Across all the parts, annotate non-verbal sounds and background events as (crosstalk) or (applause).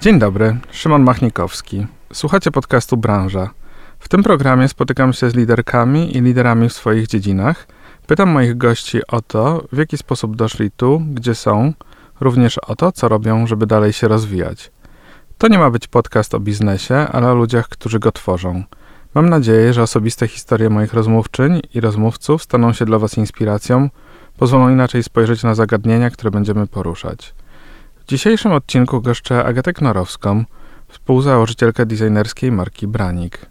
Dzień dobry, Szymon Machnikowski. Słuchacie podcastu Branża. W tym programie spotykam się z liderkami i liderami w swoich dziedzinach. Pytam moich gości o to, w jaki sposób doszli tu, gdzie są, również o to, co robią, żeby dalej się rozwijać. To nie ma być podcast o biznesie, ale o ludziach, którzy go tworzą. Mam nadzieję, że osobiste historie moich rozmówczyń i rozmówców staną się dla Was inspiracją, pozwolą inaczej spojrzeć na zagadnienia, które będziemy poruszać. W dzisiejszym odcinku goszczę Agatę Knorowską, współzałożycielkę designerskiej marki Branik.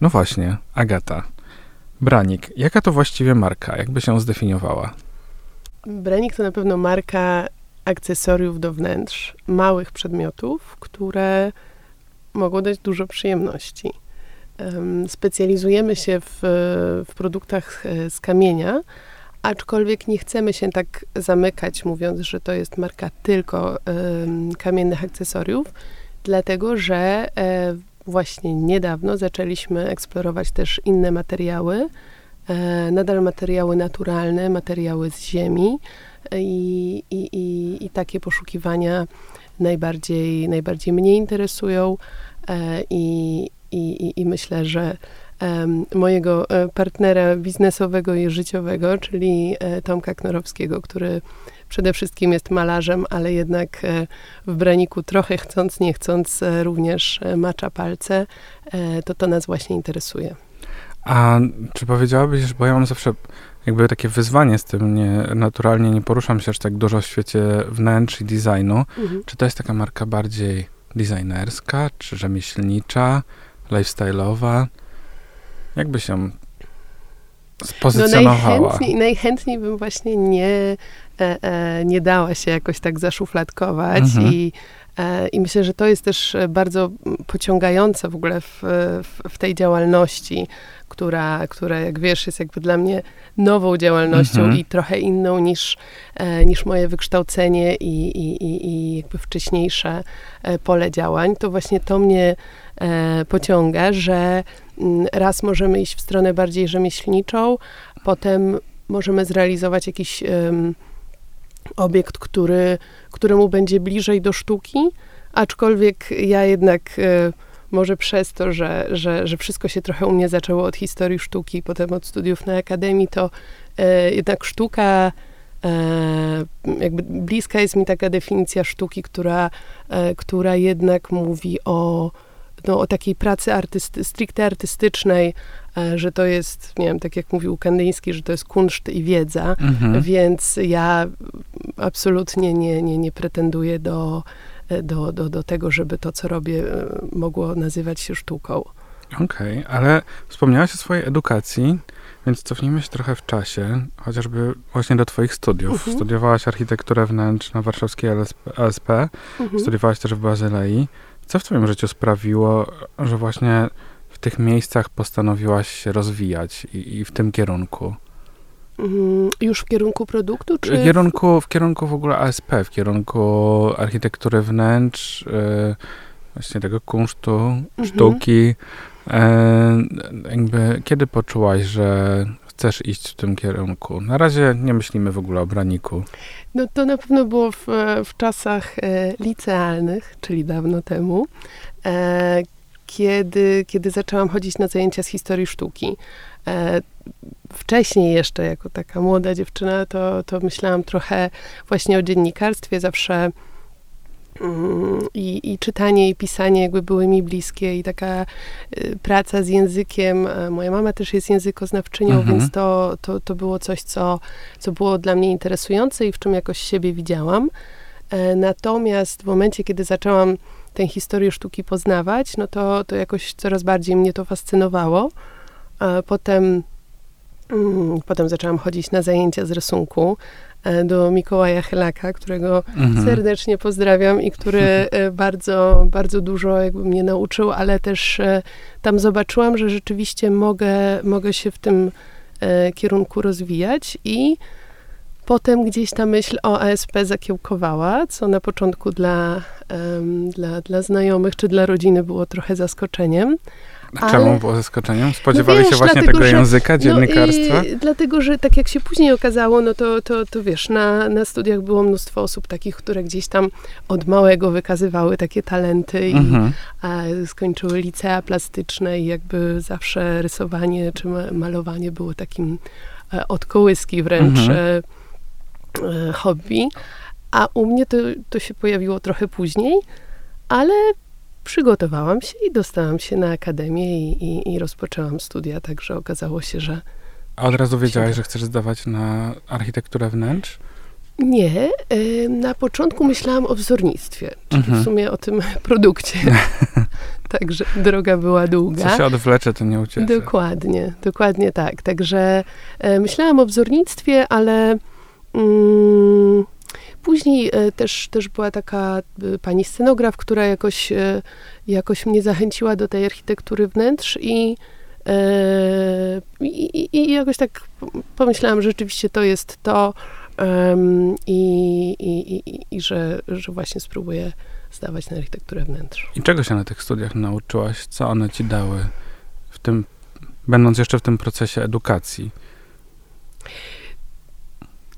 No właśnie, Agata. Branik, jaka to właściwie marka? Jakby się zdefiniowała? Branik to na pewno marka akcesoriów do wnętrz, małych przedmiotów, które mogą dać dużo przyjemności. Specjalizujemy się w, w produktach e, z kamienia, aczkolwiek nie chcemy się tak zamykać, mówiąc, że to jest marka tylko kamiennych akcesoriów, dlatego że e, właśnie niedawno zaczęliśmy eksplorować też inne materiały, e, nadal materiały naturalne, materiały z ziemi i, i, takie poszukiwania najbardziej, najbardziej mnie interesują i, i myślę, że mojego e, partnera biznesowego i życiowego, czyli e, Tomka Knorowskiego, który przede wszystkim jest malarzem, ale jednak e, w braniku trochę chcąc, nie chcąc również macza palce, to to nas właśnie interesuje. A czy powiedziałabyś, bo ja mam zawsze jakby takie wyzwanie z tym, nie, naturalnie nie poruszam się aż tak dużo w świecie wnętrz i designu. Mhm. Czy to jest taka marka bardziej designerska, czy rzemieślnicza? lifestyle'owa. Jakby się spozycjonowała? No najchętniej, najchętniej bym właśnie nie, e, e, nie dała się jakoś tak zaszufladkować mhm. i e, i myślę, że to jest też bardzo pociągające w ogóle w, w, w, tej działalności, która, która, jak wiesz, jest jakby dla mnie nową działalnością mhm. i trochę inną niż, e, niż moje wykształcenie i, i, i, i jakby wcześniejsze e, pole działań. To właśnie to mnie e, pociąga, że mm, raz możemy iść w stronę bardziej rzemieślniczą, potem możemy zrealizować jakiś obiekt, który, któremu będzie bliżej do sztuki, aczkolwiek ja jednak e, może przez to, że, że, że wszystko się trochę u mnie zaczęło od historii sztuki, potem od studiów na akademii, to e, jednak sztuka E, jakby bliska jest mi taka definicja sztuki, która, e, która jednak mówi o, no, o takiej pracy artysty, stricte artystycznej, e, że to jest, nie wiem, tak jak mówił Kandyński, że to jest kunszt i wiedza, mhm. więc ja absolutnie nie, nie, nie pretenduję do, do, do, do tego, żeby to, co robię, mogło nazywać się sztuką. Okej, okay, ale wspomniałaś o swojej edukacji. Więc cofnijmy się trochę w czasie, chociażby właśnie do twoich studiów. Mhm. Studiowałaś architekturę wnętrz na warszawskiej ASP, mhm. studiowałaś też w Bazylei. Co w twoim życiu sprawiło, że właśnie w tych miejscach postanowiłaś się rozwijać i, i w tym kierunku? Mhm. Już w kierunku produktu? Czy w, kierunku, w kierunku w ogóle ASP, w kierunku architektury wnętrz, yy, właśnie tego kunsztu, mhm. sztuki. E, jakby, kiedy poczułaś, że chcesz iść w tym kierunku? Na razie nie myślimy w ogóle o braniku. No to na pewno było w, w czasach e, licealnych, czyli dawno temu, e, kiedy, kiedy zaczęłam chodzić na zajęcia z historii sztuki. E, wcześniej jeszcze, jako taka młoda dziewczyna, to, to myślałam trochę właśnie o dziennikarstwie. Zawsze I, I, czytanie i pisanie jakby były mi bliskie i taka y, praca z językiem. E, moja mama też jest językoznawczynią, mhm. więc to, to, to było coś, co, co było dla mnie interesujące i w czym jakoś siebie widziałam. E, natomiast w momencie, kiedy zaczęłam tę historię sztuki poznawać, no to, to jakoś coraz bardziej mnie to fascynowało. E, potem, mm, potem zaczęłam chodzić na zajęcia z rysunku. E, do Mikołaja Helaka, którego mhm. serdecznie pozdrawiam i który (laughs) e, bardzo, bardzo dużo jakby mnie nauczył, ale też e, tam zobaczyłam, że rzeczywiście mogę, mogę się w tym kierunku rozwijać i potem gdzieś ta myśl o ASP zakiełkowała, co na początku dla, dla, dla znajomych czy dla rodziny było trochę zaskoczeniem, Ale... Czemu było zaskoczeniem? Spodziewali no wiesz, się właśnie dlatego, tego języka, dziennikarstwa? No dlatego, że tak jak się później okazało, no to, to, to wiesz, na, na studiach było mnóstwo osób takich, które gdzieś tam od małego wykazywały takie talenty mhm. i skończyły licea plastyczne i jakby zawsze rysowanie czy malowanie było takim e, od kołyski wręcz mhm. E, e, hobby. A u mnie to, to się pojawiło trochę później, ale przygotowałam się i dostałam się na akademię i, i, i rozpoczęłam studia, także okazało się, że... A od razu wiedziałaś, że chcesz zdawać na architekturę wnętrz? Nie, y, na początku myślałam o wzornictwie, czyli mhm. w sumie o tym (laughs) produkcie. (laughs) Także droga była długa. Co się odwlecze, to nie ucieszy. Dokładnie, dokładnie tak. Także e, myślałam o wzornictwie, ale mm, Później e, też, też była taka e, pani scenograf, która jakoś, e, jakoś mnie zachęciła do tej architektury wnętrz i, i, i jakoś tak pomyślałam, że rzeczywiście to jest to i, i, i, i że, że właśnie spróbuję zdawać na architekturę wnętrz. I czego się na tych studiach nauczyłaś? Co one ci dały w tym, będąc jeszcze w tym procesie edukacji?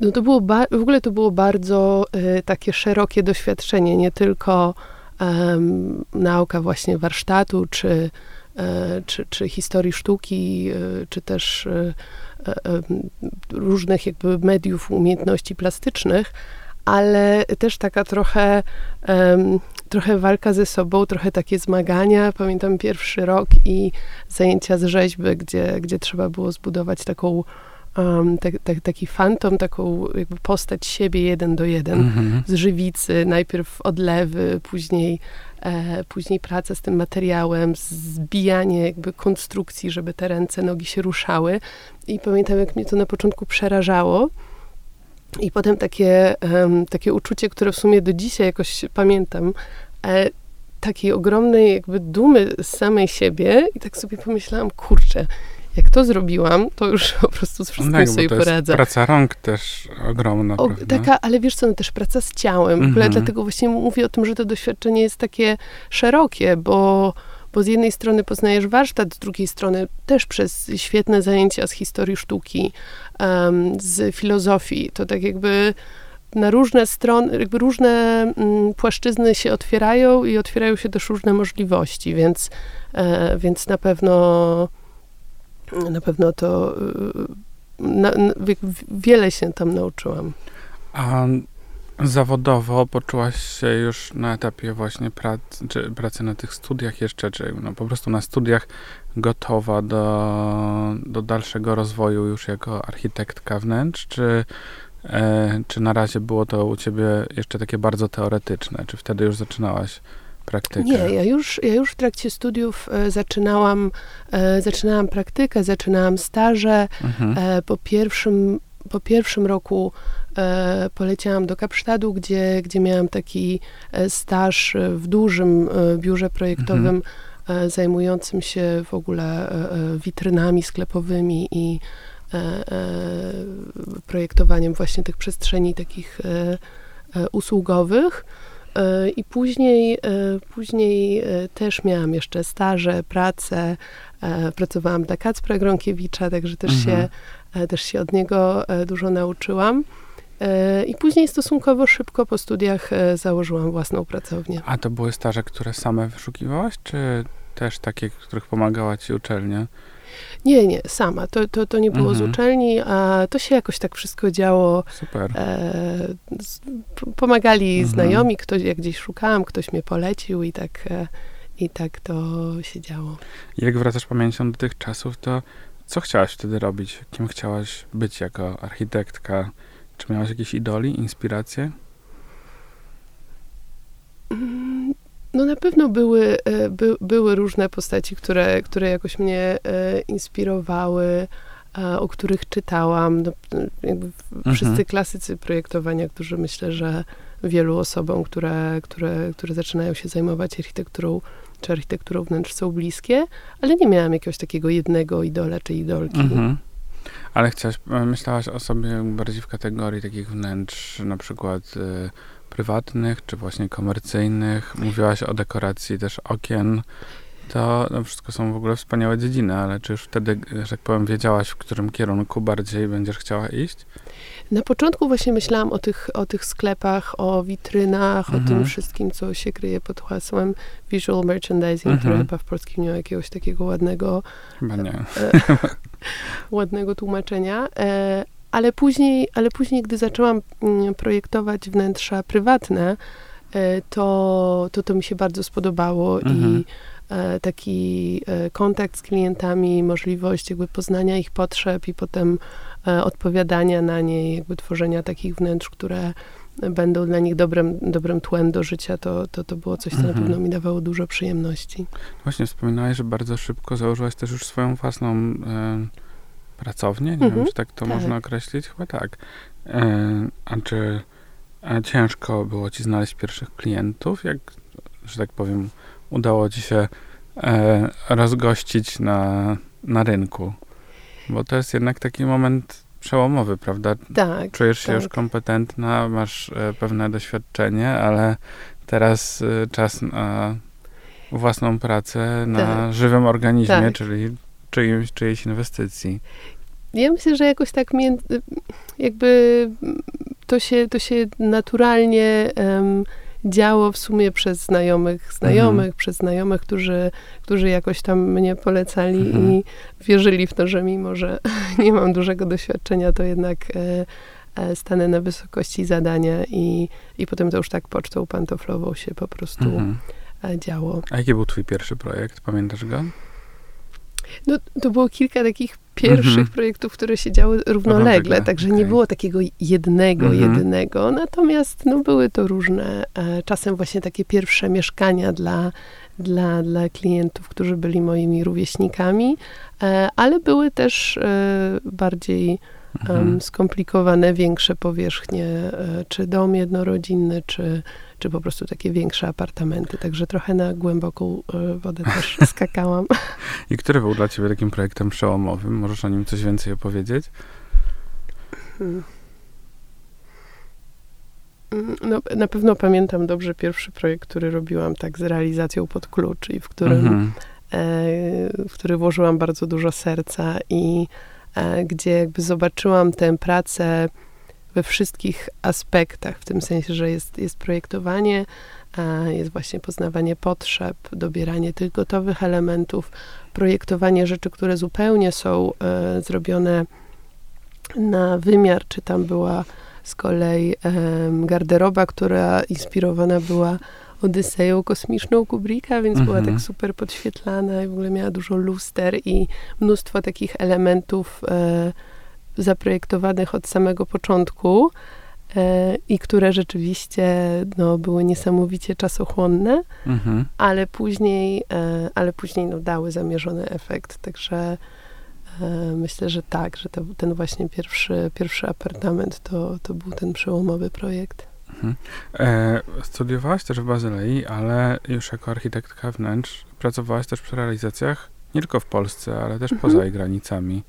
No to było w ogóle to było bardzo y, takie szerokie doświadczenie, nie tylko um, nauka właśnie warsztatu, czy, y, czy, czy historii sztuki, y, czy też różnych jakby mediów, umiejętności plastycznych, ale też taka trochę, um, trochę walka ze sobą, trochę takie zmagania. Pamiętam pierwszy rok i zajęcia z rzeźby, gdzie, gdzie trzeba było zbudować taką um, te, te, taki fantom, taką jakby postać siebie jeden do jeden mm-hmm. z żywicy, najpierw odlewy, później, e, później praca z tym materiałem, zbijanie jakby konstrukcji, żeby te ręce, nogi się ruszały. I pamiętam, jak mnie to na początku przerażało. I potem takie, um, takie uczucie, które w sumie do dzisiaj jakoś pamiętam, e, takiej ogromnej jakby dumy z samej siebie i tak sobie pomyślałam, kurczę, jak to zrobiłam, to już (laughs) po prostu z wszystkim tak, sobie poradzę. praca rąk też ogromna. O, taka, ale wiesz co, no też praca z ciałem. W ogóle mhm. dlatego właśnie mówię o tym, że to doświadczenie jest takie szerokie, bo, bo z jednej strony poznajesz warsztat, z drugiej strony też przez świetne zajęcia z historii sztuki, um, z filozofii. To tak jakby na różne strony, jakby różne mm, płaszczyzny się otwierają i otwierają się też różne możliwości, więc, e, więc na pewno na pewno to y, na, na, wiele się tam nauczyłam. A zawodowo poczułaś się już na etapie właśnie pracy, czy pracy na tych studiach jeszcze, czy no po prostu na studiach gotowa do, do dalszego rozwoju już jako architektka wnętrz, czy, e, czy na razie było to u ciebie jeszcze takie bardzo teoretyczne? Czy wtedy już zaczynałaś praktykę? Nie, ja już, ja już w trakcie studiów e, zaczynałam, e, zaczynałam praktykę, zaczynałam staże. Mhm. E, po, pierwszym, po pierwszym roku poleciałam do Kapsztadu, gdzie, gdzie miałam taki staż w dużym biurze projektowym, mhm. zajmującym się w ogóle witrynami sklepowymi i projektowaniem właśnie tych przestrzeni takich usługowych. E, I później, e, później e, też miałam jeszcze staże, pracę. Pracowałam dla Kacpra Gronkiewicza, także też, mhm. się, też się od niego dużo nauczyłam. I później stosunkowo szybko po studiach założyłam własną pracownię. A to były staże, które same wyszukiwałaś, czy też takie, których pomagała ci uczelnia? Nie, nie, sama. To, to, to nie było mhm. z uczelni, a to się jakoś tak wszystko działo. Super. E, pomagali mhm. znajomi, ktoś, jak gdzieś szukałam, ktoś mnie polecił i tak, e, i tak to się działo. Jak wracasz pamięcią do tych czasów, to co chciałaś wtedy robić? Kim chciałaś być jako architektka? Czy miałaś jakieś idoli, inspiracje? Mm, no na pewno były, e, by, były różne postaci, które, które jakoś mnie e, inspirowały, o których czytałam. No, mhm. Wszyscy klasycy projektowania, którzy myślę, że wielu osobom, które, które, które zaczynają się zajmować architekturą, czy architekturą wnętrz są bliskie, ale nie miałam jakiegoś takiego jednego idola czy idolki. Mhm. Ale chciałaś, e, myślałaś o sobie bardziej w kategorii takich wnętrz, na przykład y, prywatnych, czy właśnie komercyjnych? Mówiłaś o dekoracji też okien. To no, wszystko są w ogóle wspaniałe dziedziny, ale czy już wtedy, że tak powiem, wiedziałaś, w którym kierunku bardziej będziesz chciała iść? Na początku właśnie myślałam o tych, o tych sklepach, o witrynach, mhm. o tym mhm. wszystkim, co się kryje pod hasłem visual merchandising, mhm. które chyba w polskim nie ma jakiegoś takiego ładnego chyba nie. E, (laughs) ładnego tłumaczenia. E, ale później, ale później, gdy zaczęłam mm, projektować wnętrza prywatne, e, to, to to mi się bardzo spodobało mhm. i e, taki e, kontakt z klientami, możliwość jakby poznania ich potrzeb i potem odpowiadania na nie, jakby tworzenia takich wnętrz, które będą dla nich dobrym, dobrym tłem do życia, to, to, to było coś, co mhm. na pewno mi dawało dużo przyjemności. Właśnie wspominałeś, że bardzo szybko założyłaś też już swoją własną pracownię, nie mhm. wiem, czy tak to tak. można określić, chyba tak. E, a czy a ciężko było ci znaleźć pierwszych klientów, jak, że tak powiem, udało ci się e, rozgościć na, na rynku? Bo to jest jednak taki moment przełomowy, prawda? Tak. Czujesz się tak. już kompetentna, masz e, pewne doświadczenie, ale teraz e, czas na własną pracę, na tak. żywym organizmie, tak. czyli czyimś, czyjejś inwestycji. Ja myślę, że jakoś tak jakby to się, to się naturalnie um, działo w sumie przez znajomych, znajomych, mhm. przez znajomych, którzy, którzy jakoś tam mnie polecali mhm. i wierzyli w to, że mimo, że (laughs) nie mam dużego doświadczenia, to jednak e, e, stanę na wysokości zadania i, i potem to już tak pocztą pantoflową się po prostu mhm. E, działo. A jaki był twój pierwszy projekt? Pamiętasz go? No, to było kilka takich pierwszych mhm. projektów, które się działy równolegle, także okay. nie było takiego jednego, mhm. jedynego. Natomiast no, były to różne, e, czasem właśnie takie pierwsze mieszkania dla, dla, dla klientów, którzy byli moimi rówieśnikami, e, ale były też e, bardziej mhm. skomplikowane, większe powierzchnie, e, czy dom jednorodzinny, czy, czy po prostu takie większe apartamenty. Także trochę na głęboką e, wodę też (laughs) skakałam. I który był dla ciebie takim projektem przełomowym? Możesz o nim coś więcej opowiedzieć? Hmm. Mm, no, na pewno pamiętam dobrze pierwszy projekt, który robiłam tak z realizacją pod klucz i w którym, mhm. e, w który włożyłam bardzo dużo serca i E, gdzie jakby zobaczyłam tę pracę we wszystkich aspektach, w tym sensie, że jest, jest projektowanie, jest właśnie poznawanie potrzeb, dobieranie tych gotowych elementów, projektowanie rzeczy, które zupełnie są e, zrobione na wymiar, czy tam była z kolei garderoba, która inspirowana była Odyseją kosmiczną Kubricka, więc mhm. była tak mhm. super podświetlana i w ogóle miała dużo luster i mnóstwo takich elementów e, zaprojektowanych od samego początku e, i które rzeczywiście no, były niesamowicie czasochłonne, mhm. ale później, e, ale później no, dały zamierzony efekt. Także e, myślę, że tak, że to, ten właśnie pierwszy, pierwszy apartament to, to był ten przełomowy projekt. Mhm. E, studiowałaś też w Bazylei, ale już jako architektka wnętrz pracowałaś też przy realizacjach nie tylko w Polsce, ale też mhm. poza jej granicami.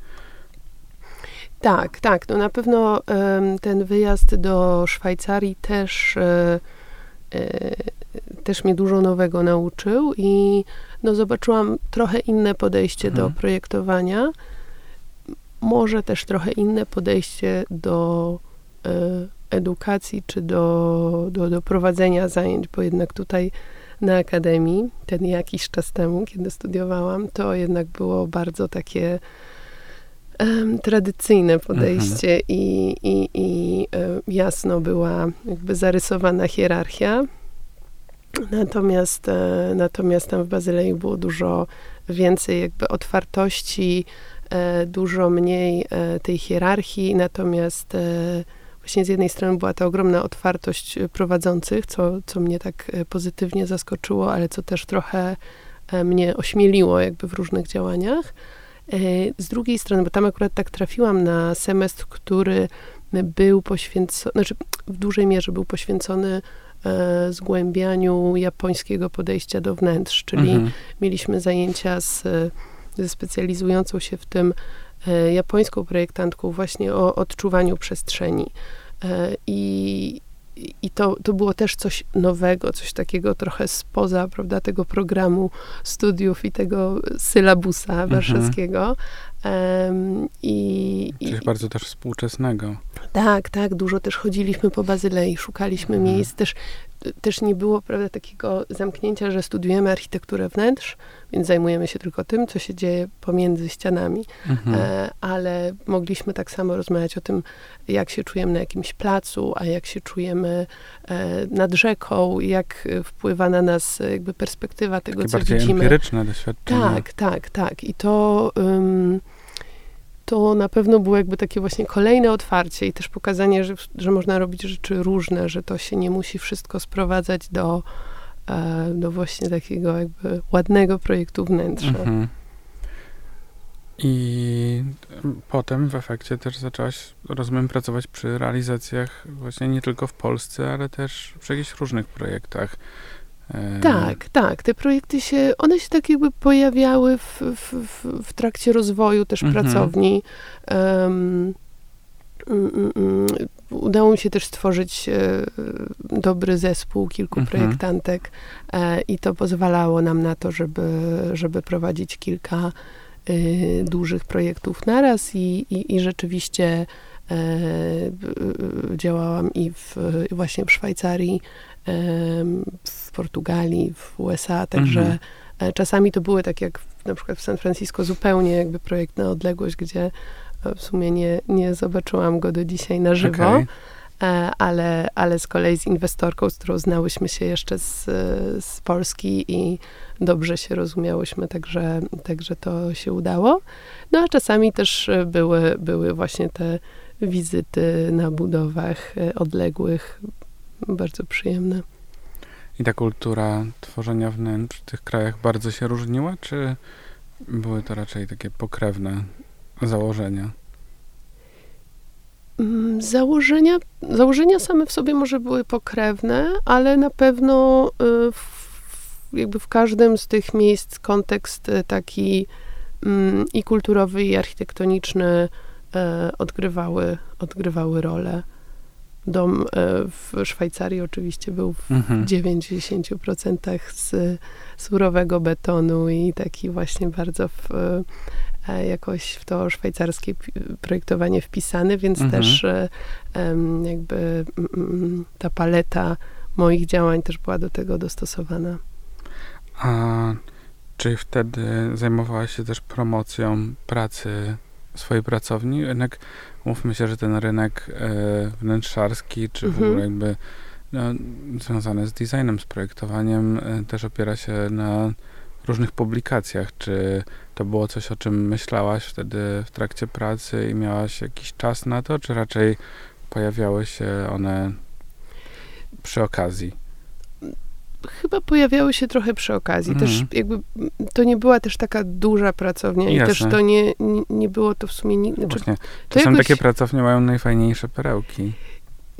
Tak, tak. No na pewno ten wyjazd do Szwajcarii też, e, e, też mnie dużo nowego nauczył i no, zobaczyłam trochę inne podejście mhm. do projektowania. Może też trochę inne podejście do e, edukacji czy do, do, do prowadzenia zajęć, bo jednak tutaj na akademii, ten jakiś czas temu, kiedy studiowałam, to jednak było bardzo takie um, tradycyjne podejście mhm. i, i, i um, jasno była jakby zarysowana hierarchia. Natomiast, e, natomiast tam w Bazylei było dużo więcej jakby otwartości, e, dużo mniej e, tej hierarchii, natomiast e, właśnie z jednej strony była ta ogromna otwartość e, prowadzących, co, co mnie tak e, pozytywnie zaskoczyło, ale co też trochę e, mnie ośmieliło jakby w różnych działaniach. Z drugiej strony, bo tam akurat tak trafiłam na semestr, który był poświęcony, znaczy w dużej mierze był poświęcony zgłębianiu japońskiego podejścia do wnętrz, czyli mhm. mieliśmy zajęcia z, ze specjalizującą się w tym E, japońską projektantką właśnie o odczuwaniu przestrzeni. E, I, i to, to było też coś nowego, coś takiego trochę spoza, prawda, tego programu studiów i tego sylabusa mhm. warszawskiego. Um, i, Coś i, bardzo też współczesnego. Tak, tak. Dużo też chodziliśmy po Bazylei, szukaliśmy mhm. miejsc. Też też nie było prawda, takiego zamknięcia, że studiujemy architekturę wnętrz, więc zajmujemy się tylko tym, co się dzieje pomiędzy ścianami, mhm. e, ale mogliśmy tak samo rozmawiać o tym, jak się czujemy na jakimś placu, a jak się czujemy e, nad rzeką, jak wpływa na nas jakby perspektywa tego, Takie co bardziej widzimy. empiryczne doświadczenie. Tak, tak, tak. I to... Um, to na pewno było jakby takie właśnie kolejne otwarcie i też pokazanie, że, że można robić rzeczy różne, że to się nie musi wszystko sprowadzać do, e, do właśnie takiego jakby ładnego projektu wnętrza. Mhm. I potem w efekcie też zaczęłaś, rozumiem, pracować przy realizacjach właśnie nie tylko w Polsce, ale też przy jakichś różnych projektach. Tak, tak. Te projekty się, one się tak jakby pojawiały w, w, w trakcie rozwoju też mhm. pracowni. Um, udało mi się też stworzyć e, dobry zespół kilku mhm. projektantek e, i to pozwalało nam na to, żeby, żeby prowadzić kilka e, dużych projektów naraz i, i, i rzeczywiście działałam i w, właśnie w Szwajcarii, w Portugalii, w USA, także mhm. E, czasami to były tak jak na przykład w San Francisco zupełnie jakby projekt na odległość, gdzie e, w sumie nie, nie zobaczyłam go do dzisiaj na żywo. Okay e, ale, ale z kolei z inwestorką, z którą znałyśmy się jeszcze z, z Polski i dobrze się rozumiałyśmy, także, także to się udało. No a czasami też były, były właśnie te wizyty na budowach odległych, bardzo przyjemne. I ta kultura tworzenia wnętrz w tych krajach bardzo się różniła, czy były to raczej takie pokrewne założenia? Mm, założenia, założenia same w sobie może były pokrewne, ale na pewno y, w, jakby w każdym z tych miejsc kontekst y, taki mm, i kulturowy, i architektoniczny y, odgrywały, odgrywały rolę. Dom e, w Szwajcarii oczywiście był w mhm. 90% z surowego betonu i taki właśnie bardzo w, e, jakoś w to szwajcarskie projektowanie wpisany, więc mhm. też e, jakby ta paleta moich działań też była do tego dostosowana. A czy wtedy zajmowałaś się też promocją pracy swojej pracowni? Jednak mówmy się, że ten rynek e, wnętrzarski, czy mhm. w ogóle jakby no, związany z designem, z projektowaniem, e, też opiera się na różnych publikacjach. Czy to było coś, o czym myślałaś wtedy w trakcie pracy i miałaś jakiś czas na to, czy raczej pojawiały się one przy okazji? Chyba pojawiały się trochę przy okazji. Mm. Też jakby to nie była też taka duża pracownia Jasne. i też to nie, nie, nie, było to w sumie... Nie, znaczy, Właśnie. Czasem jakoś... takie pracownie mają najfajniejsze perełki.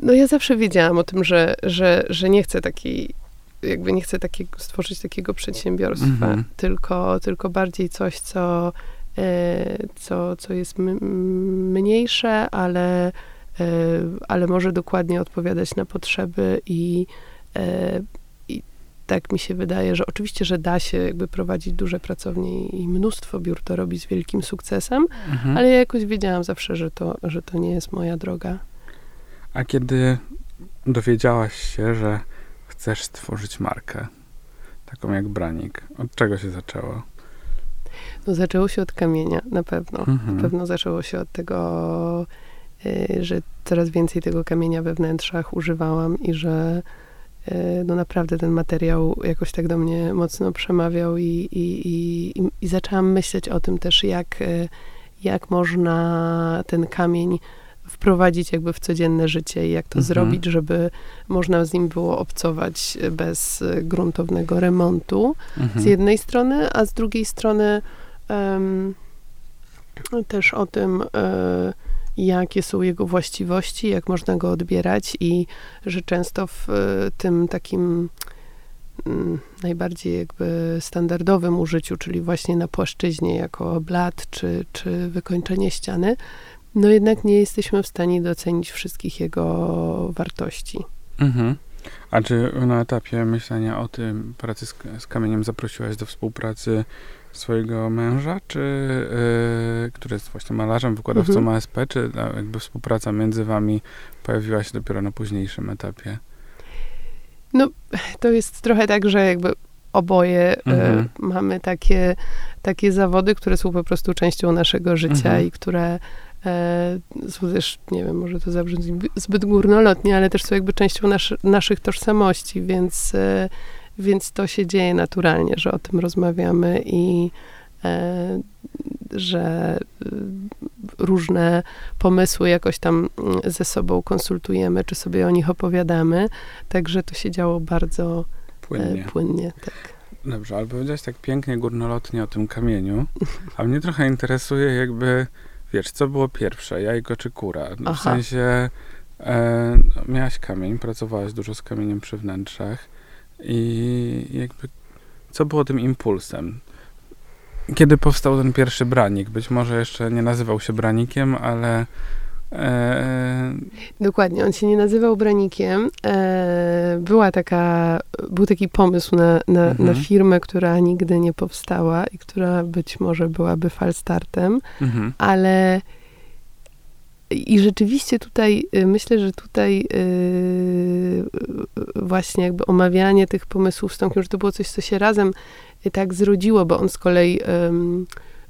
No ja zawsze wiedziałam o tym, że, że, że nie chcę takiej jakby nie chcę takiego, stworzyć takiego przedsiębiorstwa, mm -hmm. tylko, tylko bardziej coś, co, e, co, co jest mniejsze, ale, e, ale może dokładnie odpowiadać na potrzeby i, e, tak mi się wydaje, że oczywiście, że da się jakby prowadzić duże pracownie i mnóstwo biur to robi z wielkim sukcesem, mhm. ale ja jakoś wiedziałam zawsze, że to, że to nie jest moja droga. A kiedy dowiedziałaś się, że chcesz stworzyć markę, taką jak Branik, od czego się zaczęło? No zaczęło się od kamienia, na pewno. Mhm. Na pewno zaczęło się od tego, y, że coraz więcej tego kamienia we wnętrzach używałam i że no naprawdę ten materiał jakoś tak do mnie mocno przemawiał i, i, i, i zaczęłam myśleć o tym też, jak, e, jak można ten kamień wprowadzić jakby w codzienne życie i jak to mhm. zrobić, żeby można z nim było obcować bez gruntownego remontu mhm. z jednej strony, a z drugiej strony um, też o tym, um, jakie są jego właściwości, jak można go odbierać i że często w e, tym takim mm, najbardziej jakby standardowym użyciu, czyli właśnie na płaszczyźnie jako blat czy, czy wykończenie ściany, no jednak nie jesteśmy w stanie docenić wszystkich jego wartości. Mhm. A czy na etapie myślenia o tym pracy z, z kamieniem zaprosiłaś do współpracy swojego męża, czy yy, który jest właśnie malarzem, wykładowcą mhm. ASP, czy jakby współpraca między wami pojawiła się dopiero na późniejszym etapie? No, to jest trochę tak, że jakby oboje e, mhm. y, mamy takie, takie zawody, które są po prostu częścią naszego życia mhm. i które e, są też, nie wiem, może to zabrzmi zbyt górnolotnie, ale też są jakby częścią naszy, naszych tożsamości, więc, e, więc to się dzieje naturalnie, że o tym rozmawiamy i e, że y, różne pomysły jakoś tam mm, ze sobą konsultujemy, czy sobie o nich opowiadamy. Także to się działo bardzo e, płynnie. płynnie tak. Dobrze, ale powiedziałaś tak pięknie, górnolotnie o tym kamieniu, a mnie trochę interesuje jakby, wiesz, co było pierwsze, jajko czy kura? No, w sensie e, miałaś kamień, pracowałaś dużo z kamieniem przy wnętrzach i jakby co było tym impulsem? Kiedy powstał ten pierwszy branik? Być może jeszcze nie nazywał się branikiem, ale. E... Dokładnie, on się nie nazywał branikiem. E... Była taka, był taki pomysł na, na, mhm. na, firmę, która nigdy nie powstała i która być może byłaby falstartem, mhm. ale i rzeczywiście tutaj, y, myślę, że tutaj yy, właśnie jakby omawianie tych pomysłów z Tomkiem, że to było coś, co się razem tak zrodziło, bo on z kolei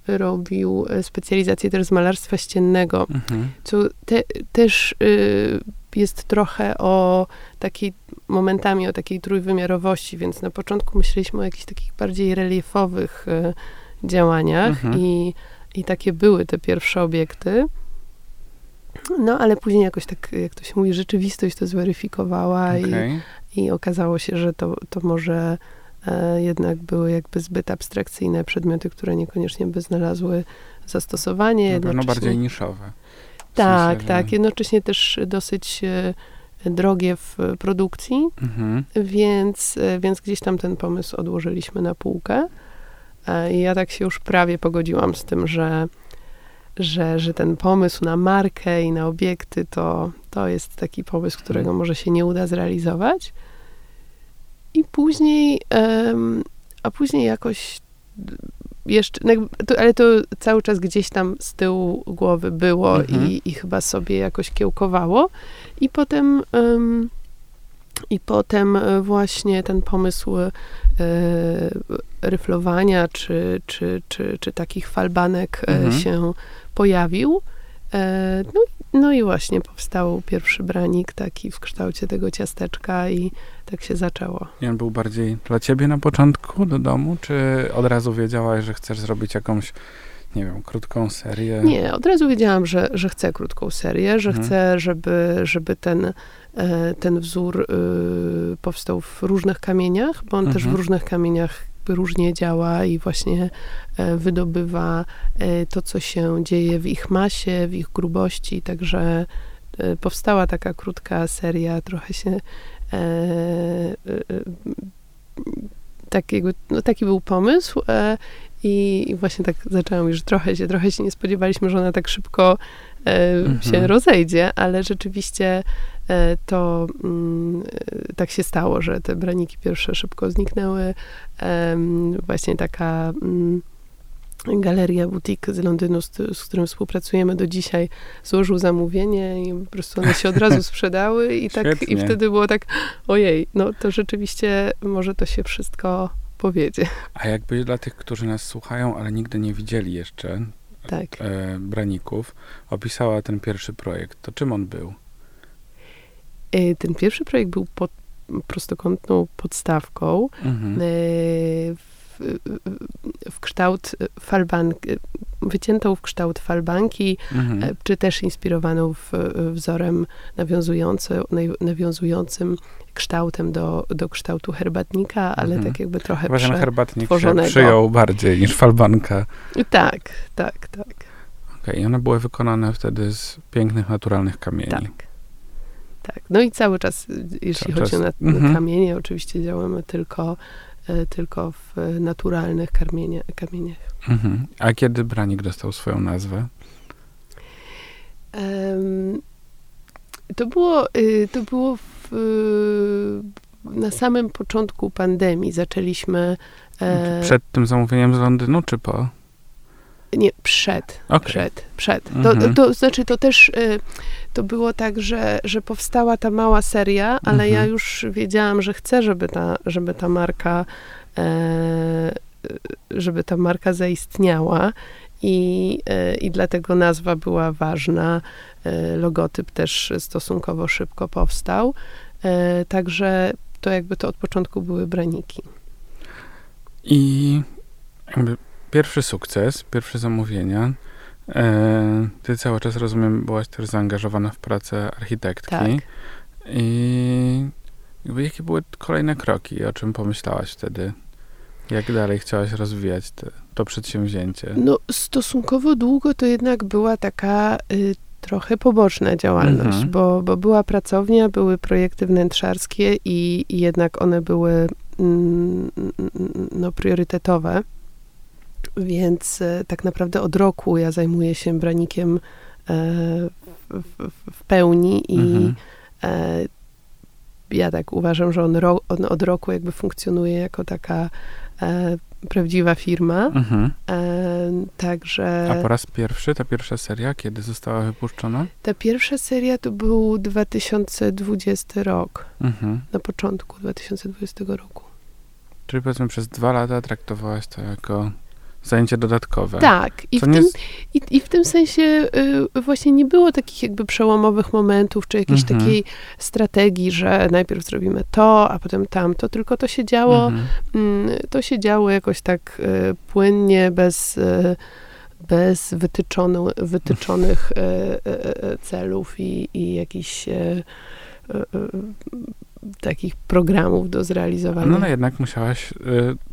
robił specjalizację też z malarstwa ściennego, mhm. co te, też y, jest trochę o takiej, momentami o takiej trójwymiarowości, więc na początku myśleliśmy o jakichś takich bardziej reliefowych y, działaniach mhm. i, i takie były te pierwsze obiekty. No, ale później jakoś tak, jak to się mówi, rzeczywistość to zweryfikowała okay. i, i okazało się, że to, to może e, jednak były jakby zbyt abstrakcyjne przedmioty, które niekoniecznie by znalazły zastosowanie. Na pewno bardziej niszowe. tak, sensie, tak. Że... Jednocześnie też dosyć e, drogie w produkcji, mhm. więc, e, więc gdzieś tam ten pomysł odłożyliśmy na półkę. E, I ja tak się już prawie pogodziłam z tym, że że, że ten pomysł na markę i na obiekty to, to jest taki pomysł, którego może się nie uda zrealizować. I później, a później jakoś jeszcze, no ale to cały czas gdzieś tam z tyłu głowy było mhm. i, i chyba sobie jakoś kiełkowało. I potem, i potem e, właśnie ten pomysł e, ryflowania czy, czy, czy, czy takich falbanek e, mhm. się pojawił. E, no, no i właśnie powstał pierwszy branik taki w kształcie tego ciasteczka i tak się zaczęło. I on był bardziej dla ciebie na początku do domu, czy od razu wiedziałaś, że chcesz zrobić jakąś nie wiem, krótką serię? Nie, od razu wiedziałam, że, że chcę krótką serię, że mhm. chcę, żeby, żeby ten, e, ten wzór y, powstał w różnych kamieniach, bo on mhm. też w mhm. różnych kamieniach różnie działa i właśnie e, wydobywa e, to, co się dzieje w ich masie, w ich grubości, także e, powstała taka krótka seria, trochę się takiego, no taki był pomysł i, i, właśnie tak zaczęłam już trochę się, trochę się nie spodziewaliśmy, że ona tak szybko mhm. się rozejdzie, ale rzeczywiście to mm, e, tak się stało, że te braniki pierwsze szybko zniknęły. Właśnie taka mm, galeria boutique z Londynu, z, z którym współpracujemy do dzisiaj, złożył zamówienie i po prostu one się od razu (laughs) sprzedały i tak i wtedy było tak, ojej, no to rzeczywiście może to się wszystko powiedzie. A jakby dla tych, którzy nas słuchają, ale nigdy nie widzieli jeszcze tak. e, braników, opisała ten pierwszy projekt, to czym on był? E, ten pierwszy projekt był pod prostokątną podstawką mhm. E, w, w, kształt falbanki, wyciętą w kształt falbanki, mhm. E, czy też inspirowaną w, wzorem nawiązujący, nawiązującym kształtem do, do kształtu herbatnika, ale mhm. tak jakby trochę Chyba, prze, herbatnik się przyjął bardziej niż falbanka. Tak, tak, tak. Okej, okay, one były wykonane wtedy z pięknych, naturalnych kamieni. Tak. Tak, no i cały czas, jeśli cały chodzi czas. o mhm. kamienie, oczywiście działamy tylko, e, tylko w naturalnych kamienie, kamieniach. Mhm. A kiedy Branik dostał swoją nazwę? Um, To było, y, to było w, na samym początku pandemii. Zaczęliśmy... E, przed tym zamówieniem z Londynu, czy po? Nie, przed. Okay. Przed, przed. Mhm. To, to, znaczy, to też y, to było tak, że, że powstała ta mała seria, ale mhm. ja już wiedziałam, że chcę, żeby ta, żeby ta marka e, żeby ta marka zaistniała i, e, i dlatego nazwa była ważna. E, logotyp też stosunkowo szybko powstał. E, także to jakby to od początku były braniki. I jakby pierwszy sukces, pierwsze zamówienia. Ty cały czas, rozumiem, byłaś też zaangażowana w pracę architektki. Tak. I jakby jakie były kolejne kroki? O czym pomyślałaś wtedy? Jak dalej chciałaś rozwijać te, to przedsięwzięcie? No, stosunkowo długo to jednak była taka y, trochę poboczna działalność, mhm. bo, bo była pracownia, były projekty wnętrzarskie i, i jednak one były mm, no, priorytetowe. Więc e, tak naprawdę od roku ja zajmuję się branikiem e, w, w, pełni i mhm. e, ja tak uważam, że on, ro, on, od roku jakby funkcjonuje jako taka prawdziwa firma. Mhm. Także... A po raz pierwszy, ta pierwsza seria, kiedy została wypuszczona? Ta pierwsza seria to był 2020 rok. Mhm. Na początku 2020 roku. Czyli powiedzmy przez dwa lata traktowałaś to jako zajęcie dodatkowe. Tak. I, w tym, i, i w tym sensie y, właśnie nie było takich jakby przełomowych momentów, czy jakiejś mhm. takiej strategii, że najpierw zrobimy to, a potem tamto, tylko to się działo, mhm. y, to się działo jakoś tak y, płynnie, bez y, bez wytyczony, wytyczonych y, y, celów i, i jakichś takich programów do zrealizowania. No, no jednak musiałaś y,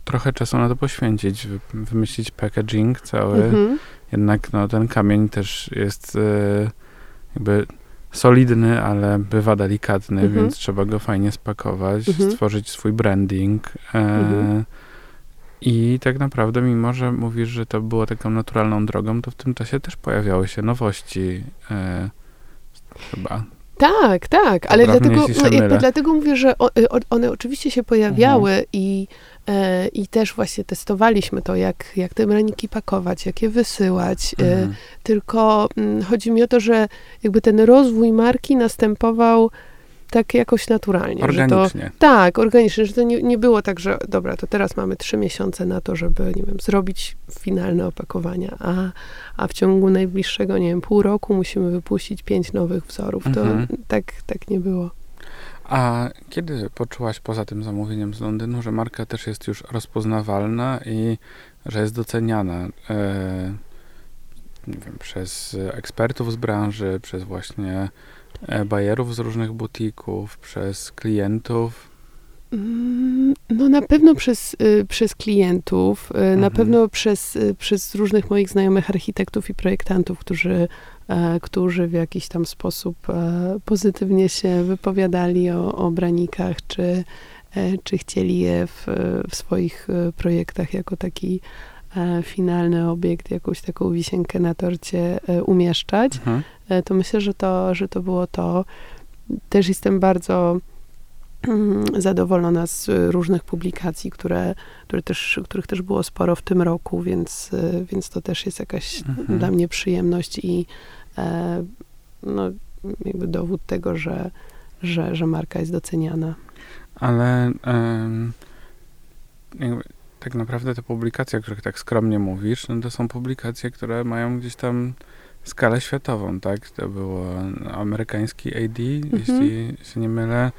trochę czasu na to poświęcić, wy, wymyślić packaging cały. Mhm. Jednak no, ten kamień też jest y, jakby solidny, ale bywa delikatny, mhm. więc trzeba go fajnie spakować, mhm. stworzyć swój branding. E, mhm. I tak naprawdę, mimo że mówisz, że to było taką naturalną drogą, to w tym czasie też pojawiały się nowości. E, chyba tak, tak, ale dlatego, no, dlatego mówię, że y, one oczywiście się pojawiały mhm. i, e, i też właśnie testowaliśmy to, jak, jak te raniki pakować, jak je wysyłać. E, mhm. tylko mm, chodzi mi o to, że jakby ten rozwój marki następował tak jakoś naturalnie. Organicznie. To, tak, organicznie, że to nie, nie było tak, że dobra, to teraz mamy trzy miesiące na to, żeby, nie wiem, zrobić finalne opakowania, a, a w ciągu najbliższego, nie wiem, pół roku musimy wypuścić pięć nowych wzorów. To mhm. tak, tak nie było. A kiedy poczułaś poza tym zamówieniem z Londynu, że marka też jest już rozpoznawalna i że jest doceniana e, nie wiem, przez ekspertów z branży, przez właśnie bajerów z różnych butików, przez klientów? Mm, no na pewno przez, y, przez klientów, y, mhm. na pewno przez, y, przez różnych moich znajomych architektów i projektantów, którzy, e, którzy w jakiś tam sposób e, pozytywnie się wypowiadali o, o branikach, czy, czy chcieli je w, w swoich projektach jako taki finalny obiekt, jakąś taką wisienkę na torcie umieszczać. Mhm. E, to myślę, że to, że to było to. Też jestem bardzo mm, zadowolona z różnych publikacji, które, które też, których też było sporo w tym roku, więc, e, więc to też jest jakaś mhm. dla mnie przyjemność i e, no, jakby dowód tego, że, że, że marka jest doceniana. Ale um, tak naprawdę te publikacje, o których tak skromnie mówisz, no to są publikacje, które mają gdzieś tam skalę światową, tak? To było amerykański AD, mhm. jeśli się nie mylę.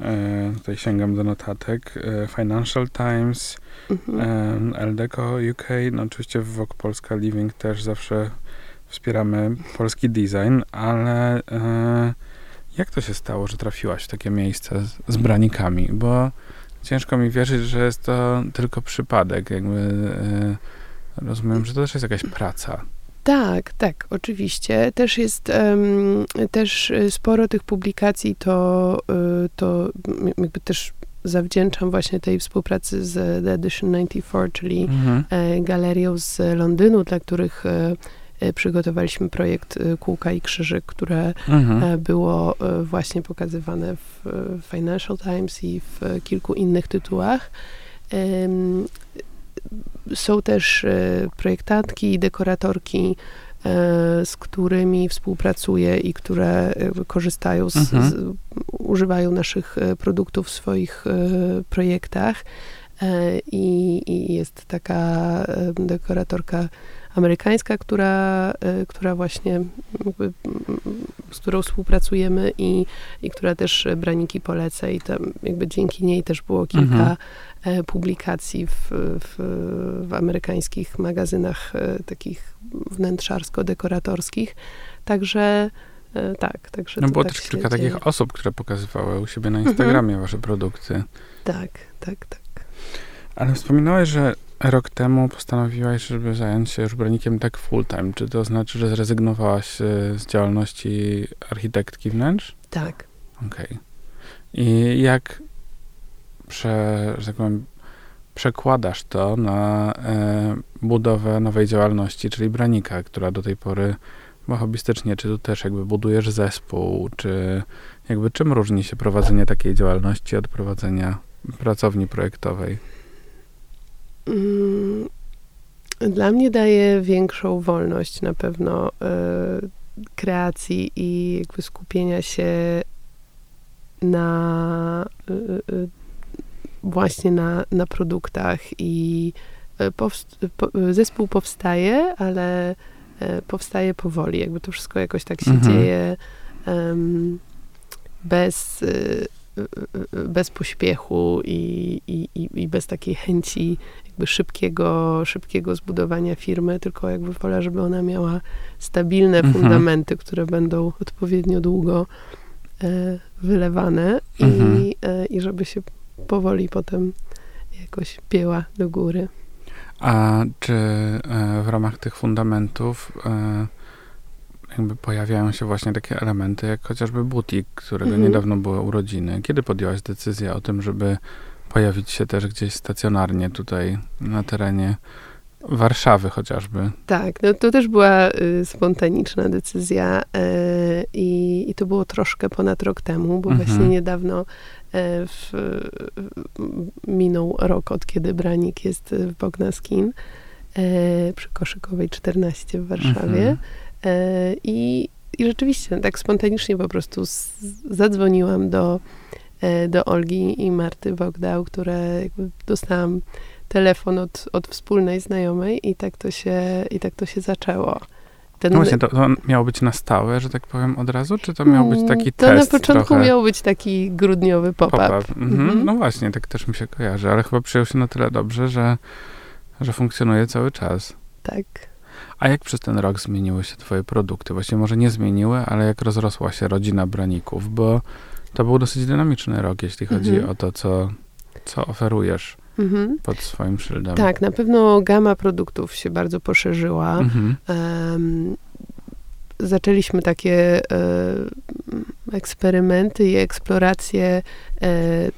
E, tutaj sięgam do notatek. E, Financial Times, mhm. e, LDECO UK, no oczywiście Vogue Polska Living też zawsze wspieramy polski design, ale e, jak to się stało, że trafiłaś w takie miejsce z, z branikami? Bo ciężko mi wierzyć, że jest to tylko przypadek. Jakby e, rozumiem, że to też jest jakaś praca. Tak, tak, oczywiście. Też jest um, też sporo tych publikacji, to, y, to jakby też zawdzięczam właśnie tej współpracy z The Edition 94, czyli mhm. E, galerią z Londynu, dla których e, przygotowaliśmy projekt Kółka i Krzyżyk, które mhm. było właśnie pokazywane w Financial Times i w kilku innych tytułach. Są też projektantki i dekoratorki E, z którymi współpracuję i które korzystają, z, mhm. z, używają naszych e, produktów w swoich e, projektach. I, I, jest taka dekoratorka amerykańska, która, która właśnie z którą współpracujemy i, i która też braniki poleca i tam jakby dzięki niej też było kilka mhm. E, publikacji w, w, w amerykańskich magazynach e, takich wnętrzarsko-dekoratorskich. Także e, tak, także. No było tak też kilka dzieje. takich osób, które pokazywały u siebie na Instagramie mhm. wasze produkty. Tak, tak, tak. Ale wspominałeś, że rok temu postanowiłaś, żeby zająć się już branikiem tak full time. Czy to znaczy, że zrezygnowałaś z działalności architektki wnętrz? Tak. Okej. Okay. I jak prze, że tak powiem, przekładasz to na e, budowę nowej działalności, czyli Branika, która do tej pory była hobbystycznie, czy tu też jakby budujesz zespół, czy jakby czym różni się prowadzenie takiej działalności od prowadzenia pracowni projektowej? Mm, dla mnie daje większą wolność na pewno y, kreacji i jakby skupienia się na y, y, właśnie na, na produktach i powst po, zespół powstaje, ale powstaje powoli. Jakby to wszystko jakoś tak się mhm. dzieje um, bez, bez pośpiechu i, i, i, bez takiej chęci jakby szybkiego, szybkiego zbudowania firmy, tylko jakby wolę, żeby ona miała stabilne mhm. fundamenty, które będą odpowiednio długo wylewane mhm. i, i żeby się powoli potem jakoś pieła do góry. A czy e, w ramach tych fundamentów e, jakby pojawiają się właśnie takie elementy, jak chociażby butik, którego mhm. niedawno były urodziny? Kiedy podjęłaś decyzję o tym, żeby pojawić się też gdzieś stacjonarnie tutaj na terenie Warszawy chociażby. Tak, no to też była y, spontaniczna decyzja y, i, to było troszkę ponad rok temu, bo mhm. właśnie niedawno E, w, minął rok od kiedy Branik jest w Bognaskin e, przy Koszykowej 14 w Warszawie. Mhm. E, I, I rzeczywiście tak spontanicznie po prostu z, zadzwoniłam do, do Olgi i Marty Bogdał, które jakby dostałam telefon od, od wspólnej znajomej i tak to się, i tak to się zaczęło. Ten... No właśnie, to, to miało być na stałe, że tak powiem, od razu? Czy to miał być taki to test? To na początku trochę? miał być taki grudniowy pop-up. Pop mhm. Mhm. No właśnie, tak też mi się kojarzy, ale chyba przyjął się na tyle dobrze, że, że funkcjonuje cały czas. Tak. A jak przez ten rok zmieniły się twoje produkty? Właśnie może nie zmieniły, ale jak rozrosła się rodzina braników, bo to był dosyć dynamiczny rok, jeśli chodzi mhm. o to, co, co oferujesz mhm. pod swoim szyldem. Tak, na pewno gama produktów się bardzo poszerzyła. Mhm. Um, zaczęliśmy takie e, eksperymenty i eksploracje e,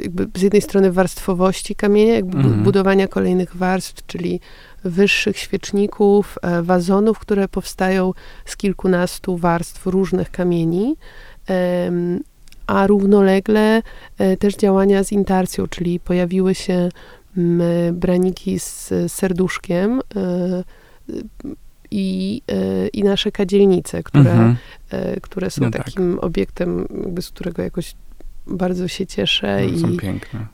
jakby z jednej strony warstwowości kamienia, jakby mhm. budowania kolejnych warstw, czyli wyższych świeczników, e, wazonów, które powstają z kilkunastu warstw różnych kamieni a równolegle e, też działania z intarcją, czyli pojawiły się braniki z serduszkiem e, i, i nasze kadzielnice, które, mhm. które są no takim tak. obiektem, z którego jakoś bardzo się cieszę no, i piękne.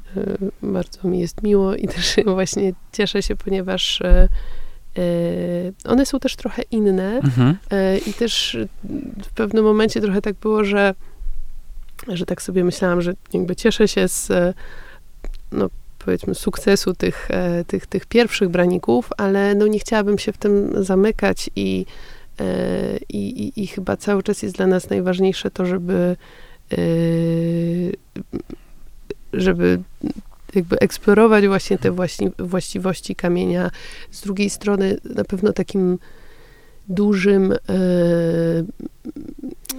bardzo mi jest miło i (laughs) też właśnie cieszę się, ponieważ one są też trochę inne mhm. i też w pewnym momencie trochę tak było, że że tak sobie myślałam, że jakby cieszę się z, no powiedzmy, sukcesu tych, tych, tych pierwszych braników, ale no nie chciałabym się w tym zamykać i, i, i, i chyba cały czas jest dla nas najważniejsze to, żeby żeby jakby eksplorować właśnie te właśnie właściwości kamienia. Z drugiej strony na pewno takim dużym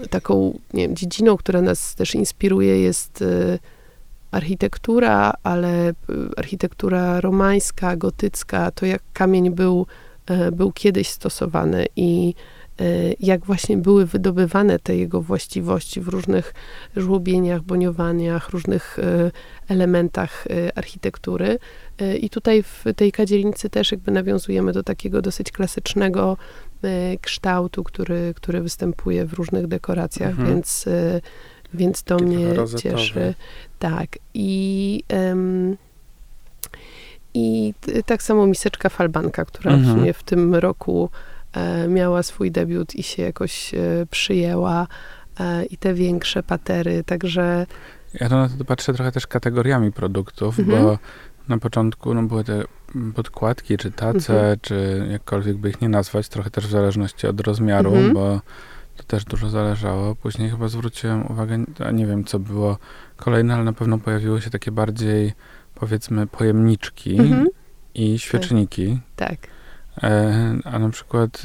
taką nie wiem, dziedziną, która nas też inspiruje, jest y, architektura, ale y, architektura romańska, gotycka, to jak kamień był był kiedyś stosowany i jak właśnie były wydobywane te jego właściwości w różnych żłobieniach, boniowaniach, różnych elementach architektury. I tutaj w tej kadzielnicy też jakby nawiązujemy do takiego dosyć klasycznego kształtu, który, który występuje w różnych dekoracjach, mhm. więc, więc to Taki mnie cieszy. Tak. I um, i tak samo miseczka falbanka, która mhm. w w tym roku miała swój debiut i się jakoś e, przyjęła. E, I te większe patery, także... Ja na to patrzę trochę też kategoriami produktów, mhm. bo na początku no, były te podkładki, czy tace, mhm. czy jakkolwiek by ich nie nazwać, trochę też w zależności od rozmiaru, mhm. bo to też dużo zależało. Później chyba zwróciłem uwagę, nie wiem co było kolejne, ale na pewno pojawiły się takie bardziej powiedzmy pojemniczki mhm. i świeczniki. Tak. tak. E, a na przykład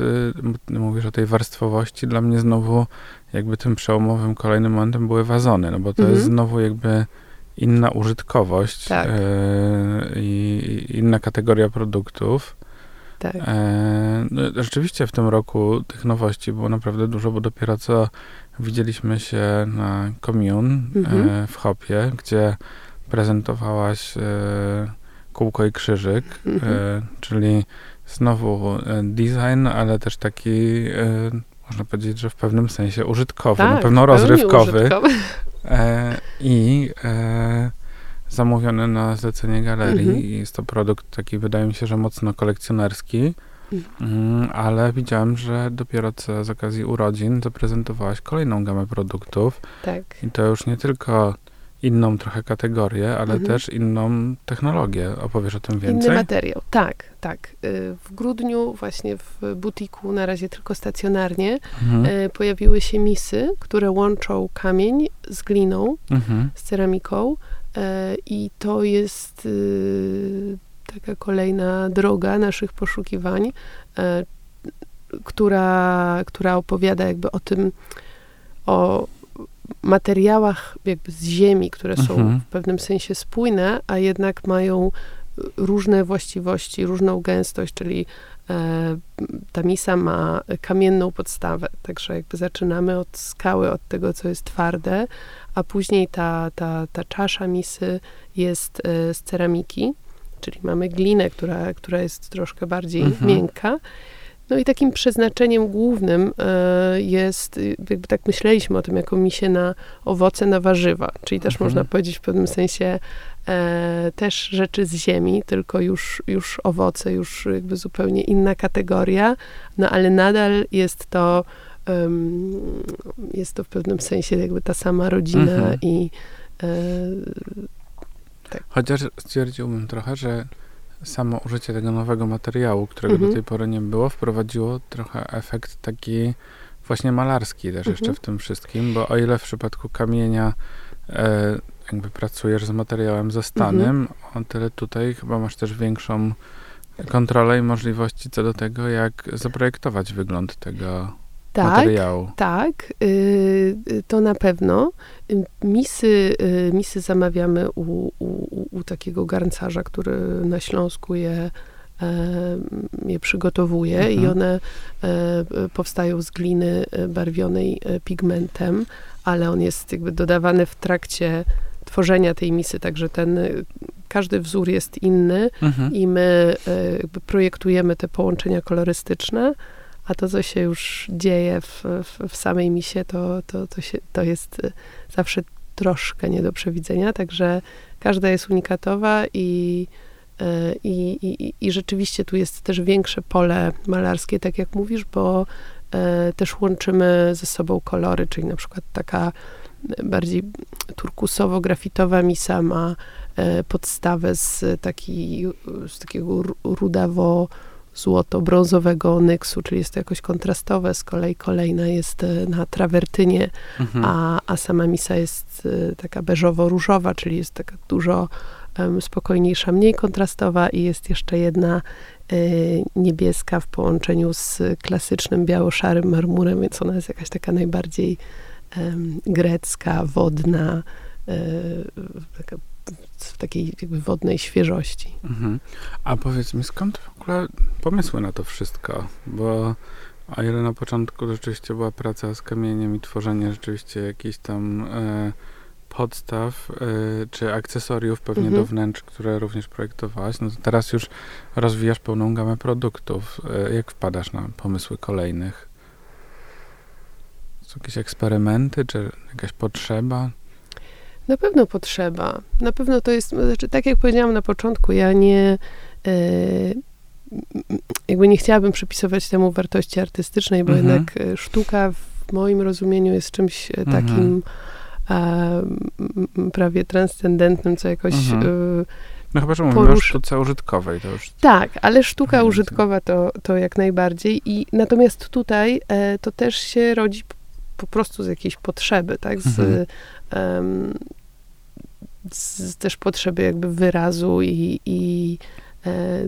y, mówisz o tej warstwowości, dla mnie znowu jakby tym przełomowym kolejnym momentem były wazony, no bo to mhm. jest znowu jakby inna użytkowość tak. e, i inna kategoria produktów. Tak. E, no, rzeczywiście w tym roku tych nowości było naprawdę dużo, bo dopiero co widzieliśmy się na Commune mhm. e, w Hopie, gdzie prezentowałaś e, kółko i krzyżyk, e, mhm. czyli znowu e, design, ale też taki, można powiedzieć, że w pewnym sensie użytkowy, tak, na pewno rozrywkowy. Użytkowy. I zamówiony na zlecenie galerii. Mhm. Jest to produkt taki, wydaje mi się, że mocno kolekcjonerski. Mm, ale widziałem, że dopiero co z okazji urodzin zaprezentowałaś kolejną gamę produktów. Tak. I to już nie tylko inną trochę kategorię, ale mhm. też inną technologię. Opowiesz o tym więcej? Inny materiał, tak, tak. Y, w grudniu właśnie w butiku, na razie tylko stacjonarnie, mhm. Y, pojawiły się misy, które łączą kamień z gliną, mhm. z ceramiką y, i to jest taka kolejna droga naszych poszukiwań, która, która opowiada jakby o tym, o materiałach jakby z ziemi, które są mhm. w pewnym sensie spójne, a jednak mają różne właściwości, różną gęstość, czyli e, ta misa ma kamienną podstawę, także jakby zaczynamy od skały, od tego, co jest twarde, a później ta, ta, ta czasza misy jest e, z ceramiki, czyli mamy glinę, która, która jest troszkę bardziej mhm. miękka no i takim przeznaczeniem głównym e, jest, jakby tak myśleliśmy o tym, jako misie na owoce, na warzywa, czyli też mhm. można powiedzieć w pewnym sensie e, też rzeczy z ziemi, tylko już, już owoce, już jakby zupełnie inna kategoria, no ale nadal jest to jest to w pewnym sensie jakby ta sama rodzina mhm. i e, tak. Chociaż stwierdziłbym trochę, że samo użycie tego nowego materiału, którego mhm. do tej pory nie było, wprowadziło trochę efekt taki właśnie malarski też mhm. jeszcze w tym wszystkim, bo o ile w przypadku kamienia e, jakby pracujesz z materiałem zastanym, mhm. o tyle tutaj chyba masz też większą kontrolę i możliwości co do tego, jak zaprojektować wygląd tego tak, materiału. Tak, y, to na pewno. Misy, y, misy zamawiamy u, u, u takiego garncarza, który na Śląsku je, e, je przygotowuje mhm. i one e, powstają z gliny e, barwionej pigmentem, ale on jest jakby dodawany w trakcie tworzenia tej misy, także ten każdy wzór jest inny mhm. i my projektujemy te połączenia kolorystyczne, a to, co się już dzieje w, w, w samej misie, to, to, to, się, to jest y, zawsze troszkę nie do przewidzenia, także każda jest unikatowa i, y, i, i, i rzeczywiście tu jest też większe pole malarskie, tak jak mówisz, bo y, też łączymy ze sobą kolory, czyli na przykład taka bardziej turkusowo-grafitowa misa ma podstawę z, taki, z takiego rudawo złoto-brązowego onyksu, czyli jest to jakoś kontrastowe. Z kolei kolejna jest e, na trawertynie, mhm. a, a sama misa jest e, taka beżowo-różowa, czyli jest taka dużo um, spokojniejsza, mniej kontrastowa i jest jeszcze jedna y, niebieska w połączeniu z klasycznym biało-szarym marmurem, więc ona jest jakaś taka najbardziej grecka, wodna, taka w takiej jakby wodnej świeżości. Mhm. A powiedz mi, skąd w ogóle pomysły na to wszystko? Bo o ile na początku rzeczywiście była praca z kamieniem i tworzenie rzeczywiście jakichś tam e, podstaw e, czy akcesoriów pewnie Mhm. do wnętrz, które również projektowałaś, no to teraz już rozwijasz pełną gamę produktów. E, jak wpadasz na pomysły kolejnych? Są jakieś eksperymenty, czy jakaś potrzeba? Na pewno potrzeba. Na pewno to jest, znaczy, tak jak powiedziałam na początku, ja nie, e, jakby nie chciałabym przypisywać temu wartości artystycznej, bo Mhm. jednak e, sztuka w moim rozumieniu jest czymś e, Mhm. takim m, prawie transcendentnym, co jakoś Mhm. No chyba, że mówimy o Porusz- sztuce użytkowej, to już... Tak, ale sztuka Mhm. użytkowa to, to jak najbardziej. I natomiast tutaj e, to też się rodzi po prostu z jakiejś potrzeby, tak? Z, Mhm. Z też potrzeby jakby wyrazu i, i e,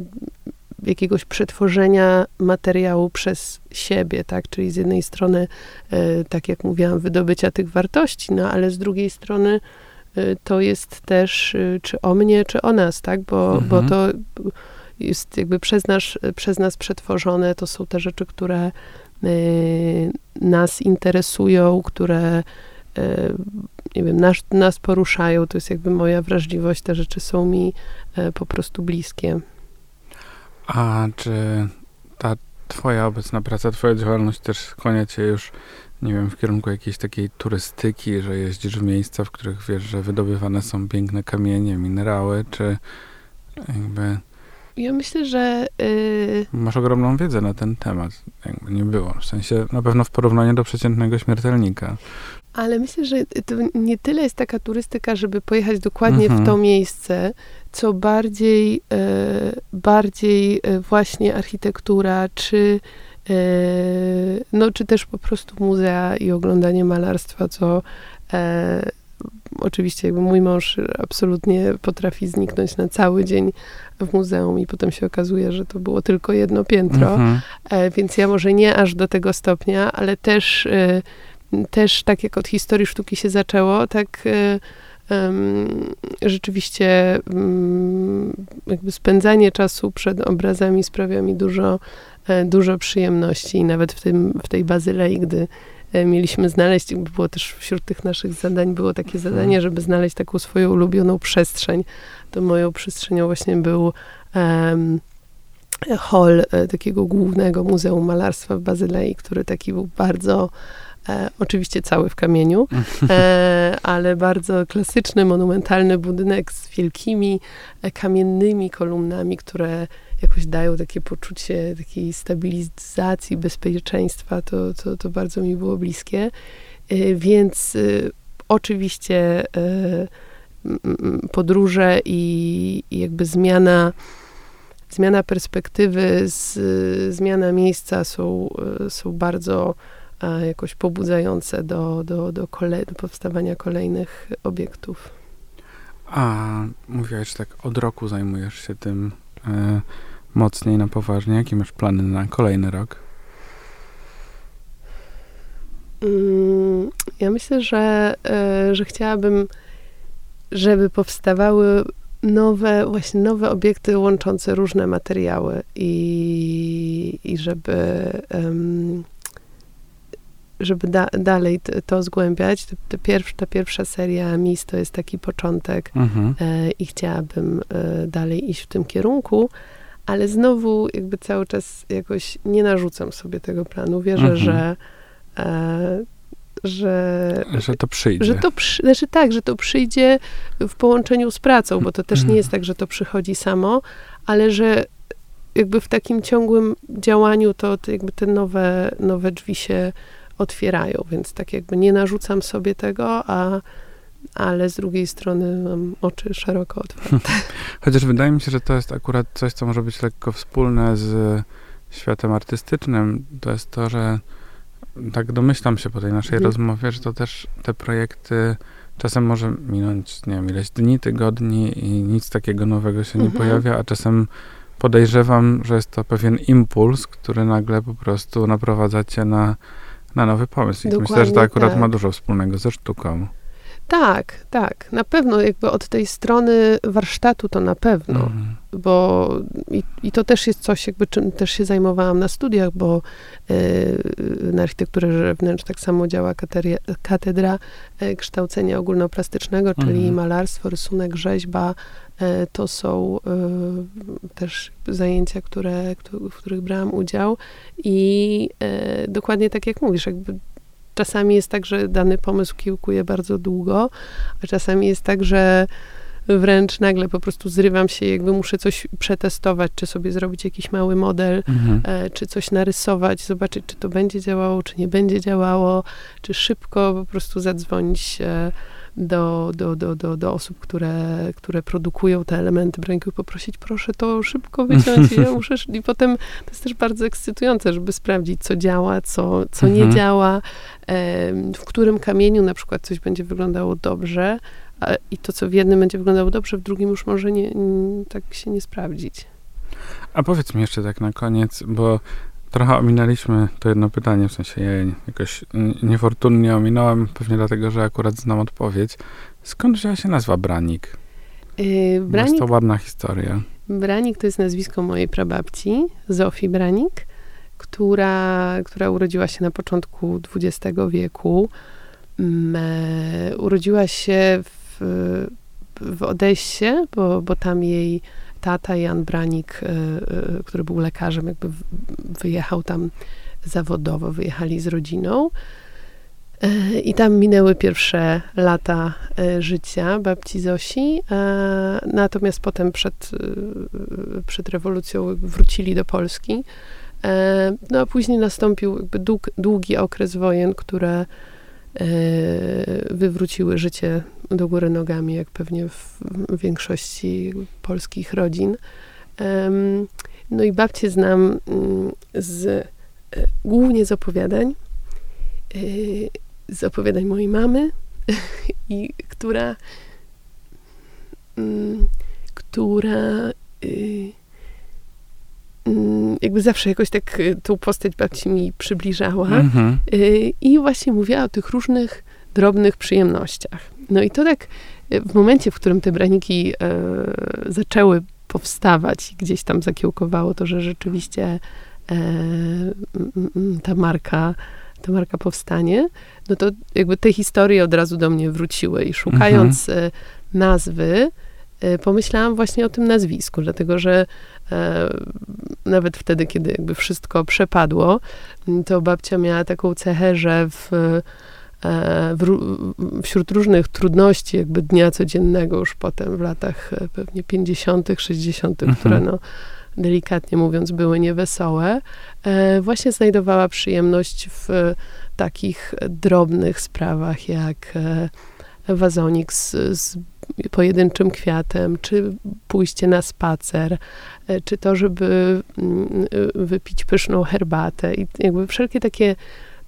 jakiegoś przetworzenia materiału przez siebie, tak? Czyli z jednej strony, e, tak jak mówiłam, wydobycia tych wartości, no ale z drugiej strony e, to jest też czy o mnie, czy o nas, tak? Bo, Mhm. bo to jest jakby przez nas, przez nas przetworzone, to są te rzeczy, które nas interesują, które nie wiem, nas, nas poruszają, to jest jakby moja wrażliwość, te rzeczy są mi y, po prostu bliskie. A czy ta twoja obecna praca, twoja działalność też skłania cię już, nie wiem, w kierunku jakiejś takiej turystyki, że jeździsz w miejsca, w których wiesz, że wydobywane są piękne kamienie, minerały, czy jakby Ja myślę, że y, masz ogromną wiedzę na ten temat, jakby nie było, w sensie na pewno w porównaniu do przeciętnego śmiertelnika. Ale myślę, że to nie tyle jest taka turystyka, żeby pojechać dokładnie Mhm. w to miejsce, co bardziej, e, bardziej e, właśnie architektura, czy, e, no, czy też po prostu muzea i oglądanie malarstwa, co oczywiście jakby mój mąż absolutnie potrafi zniknąć na cały dzień w muzeum i potem się okazuje, że to było tylko jedno piętro. Mhm. Więc ja może nie aż do tego stopnia, ale też, też tak jak od historii sztuki się zaczęło, tak em, rzeczywiście mm, jakby spędzanie czasu przed obrazami sprawia mi dużo, e, dużo przyjemności. I nawet w, tym, w tej Bazylei, gdy e, mieliśmy znaleźć, było też wśród tych naszych zadań, było takie zadanie, żeby znaleźć taką swoją ulubioną przestrzeń. To moją przestrzenią właśnie był em, hall e, takiego głównego Muzeum Malarstwa w Bazylei, który taki był bardzo, e, oczywiście cały w kamieniu, e, (laughs) ale bardzo klasyczny, monumentalny budynek z wielkimi e, kamiennymi kolumnami, które jakoś dają takie poczucie takiej stabilizacji, bezpieczeństwa. To, to, to bardzo mi było bliskie. E, więc e, oczywiście e, podróże i, i jakby zmiana zmiana perspektywy, z, zmiana miejsca są, są bardzo jakoś pobudzające do, do, do, kole, do powstawania kolejnych obiektów. A mówiłaś, tak od roku zajmujesz się tym e, mocniej, na poważnie. Jakie masz plany na kolejny rok? Mm, Ja myślę, że, e, że chciałabym, żeby powstawały nowe, właśnie nowe obiekty łączące różne materiały i, i żeby, żeby da, dalej t- to zgłębiać. Pierw, ta pierwsza seria MIS to jest taki początek Mhm. e, i chciałabym e, dalej iść w tym kierunku, ale znowu jakby cały czas jakoś nie narzucam sobie tego planu. Wierzę, Mhm. że, e, że, Że to przyjdzie. że to przy, znaczy tak, że to przyjdzie w połączeniu z pracą, bo to też nie jest tak, że to przychodzi samo, ale że jakby w takim ciągłym działaniu to, to jakby te nowe, nowe drzwi się otwierają, więc tak jakby nie narzucam sobie tego, a ale z drugiej strony mam oczy szeroko otwarte. (laughs) Chociaż wydaje mi się, że to jest akurat coś, co może być lekko wspólne z światem artystycznym. To jest to, że tak domyślam się po tej naszej Mhm. rozmowie, że to też te projekty czasem może minąć, nie wiem, ileś dni, tygodni i nic takiego nowego się nie Mhm. pojawia, a czasem podejrzewam, że jest to pewien impuls, który nagle po prostu naprowadza cię na, na nowy pomysł. I myślę, że to akurat tak. ma dużo wspólnego ze sztuką. Tak, tak. Na pewno jakby od tej strony warsztatu to na pewno. Mhm. Bo i, i, to też jest coś, jakby czym też się zajmowałam na studiach, bo y, na architekturze wnętrz tak samo działa kateria, katedra y, kształcenia ogólnoplastycznego, czyli mhm. malarstwo, rysunek, rzeźba. Y, to są też zajęcia, które, w których brałam udział. I dokładnie tak jak mówisz, jakby czasami jest tak, że dany pomysł kiełkuje bardzo długo, a czasami jest tak, że wręcz nagle po prostu zrywam się, jakby muszę coś przetestować, czy sobie zrobić jakiś mały model, mhm. e, czy coś narysować, zobaczyć, czy to będzie działało, czy nie będzie działało, czy szybko po prostu zadzwonić e, do, do, do, do, do osób, które, które produkują te elementy broniku poprosić, proszę to szybko wyciąć i ja (laughs) muszę, i potem to jest też bardzo ekscytujące, żeby sprawdzić, co działa, co, co nie mhm. działa, w którym kamieniu na przykład coś będzie wyglądało dobrze i to, co w jednym będzie wyglądało dobrze, w drugim już może nie, tak się nie sprawdzić. A powiedz mi jeszcze tak na koniec, bo trochę ominęliśmy to jedno pytanie, w sensie ja jakoś niefortunnie ominąłem, pewnie dlatego, że akurat znam odpowiedź. Skąd wzięła się nazwa Branik? Yy, Branik jest to ładna historia. Branik to jest nazwisko mojej prababci, Zofii Branik, która, która urodziła się na początku XX wieku. Mm, e, urodziła się w, w Odessie, bo, bo tam jej tata Jan Branik, e, e, który był lekarzem, jakby wyjechał tam zawodowo, wyjechali z rodziną. E, I tam minęły pierwsze lata życia babci Zosi, natomiast potem przed, przed rewolucją wrócili do Polski. No a później nastąpił jakby długi okres wojen, które wywróciły życie do góry nogami, jak pewnie w większości polskich rodzin. No i babcię znam mm, z, e, głównie z opowiadań, e, z opowiadań mojej mamy, (laughs) i która, mm, która y, jakby zawsze jakoś tak y, tą postać babci mi przybliżała mhm. Y, i właśnie mówiła o tych różnych drobnych przyjemnościach. No i to tak e, w momencie, w którym te braniki e, zaczęły powstawać i gdzieś tam zakiełkowało to, że rzeczywiście e, ta marka ta marka powstanie, no to jakby te historie od razu do mnie wróciły i szukając mhm. nazwy, pomyślałam właśnie o tym nazwisku, dlatego że e, nawet wtedy, kiedy jakby wszystko przepadło, to babcia miała taką cechę, że w E, wśród różnych trudności jakby dnia codziennego już potem w latach e, pewnie 50., 60., mhm. które no, delikatnie mówiąc były niewesołe, e, właśnie znajdowała przyjemność w takich drobnych sprawach jak wazonik z, z pojedynczym kwiatem, czy pójście na spacer, czy to, żeby mm, wypić pyszną herbatę i jakby wszelkie takie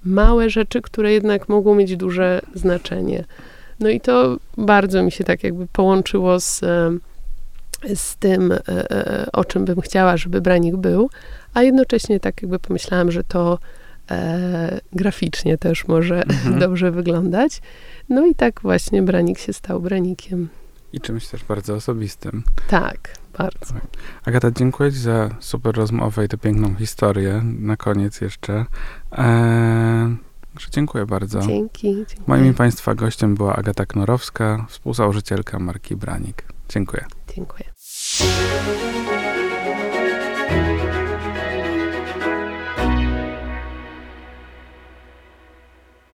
małe rzeczy, które jednak mogą mieć duże znaczenie. No i to bardzo mi się tak jakby połączyło z, z tym, e, e, o czym bym chciała, żeby branik był, a jednocześnie tak jakby pomyślałam, że to e, graficznie też może mhm. (laughs) dobrze wyglądać. No i tak właśnie branik się stał branikiem. I czymś też bardzo osobistym. Tak, bardzo. Tak. Agata, dziękuję Ci za super rozmowę i tę piękną historię. Na koniec jeszcze. Eee, dziękuję bardzo. Dzięki. Dziękuję. Moim Państwa gościem była Agata Knorowska, współzałożycielka marki Branik. Dziękuję. Dziękuję.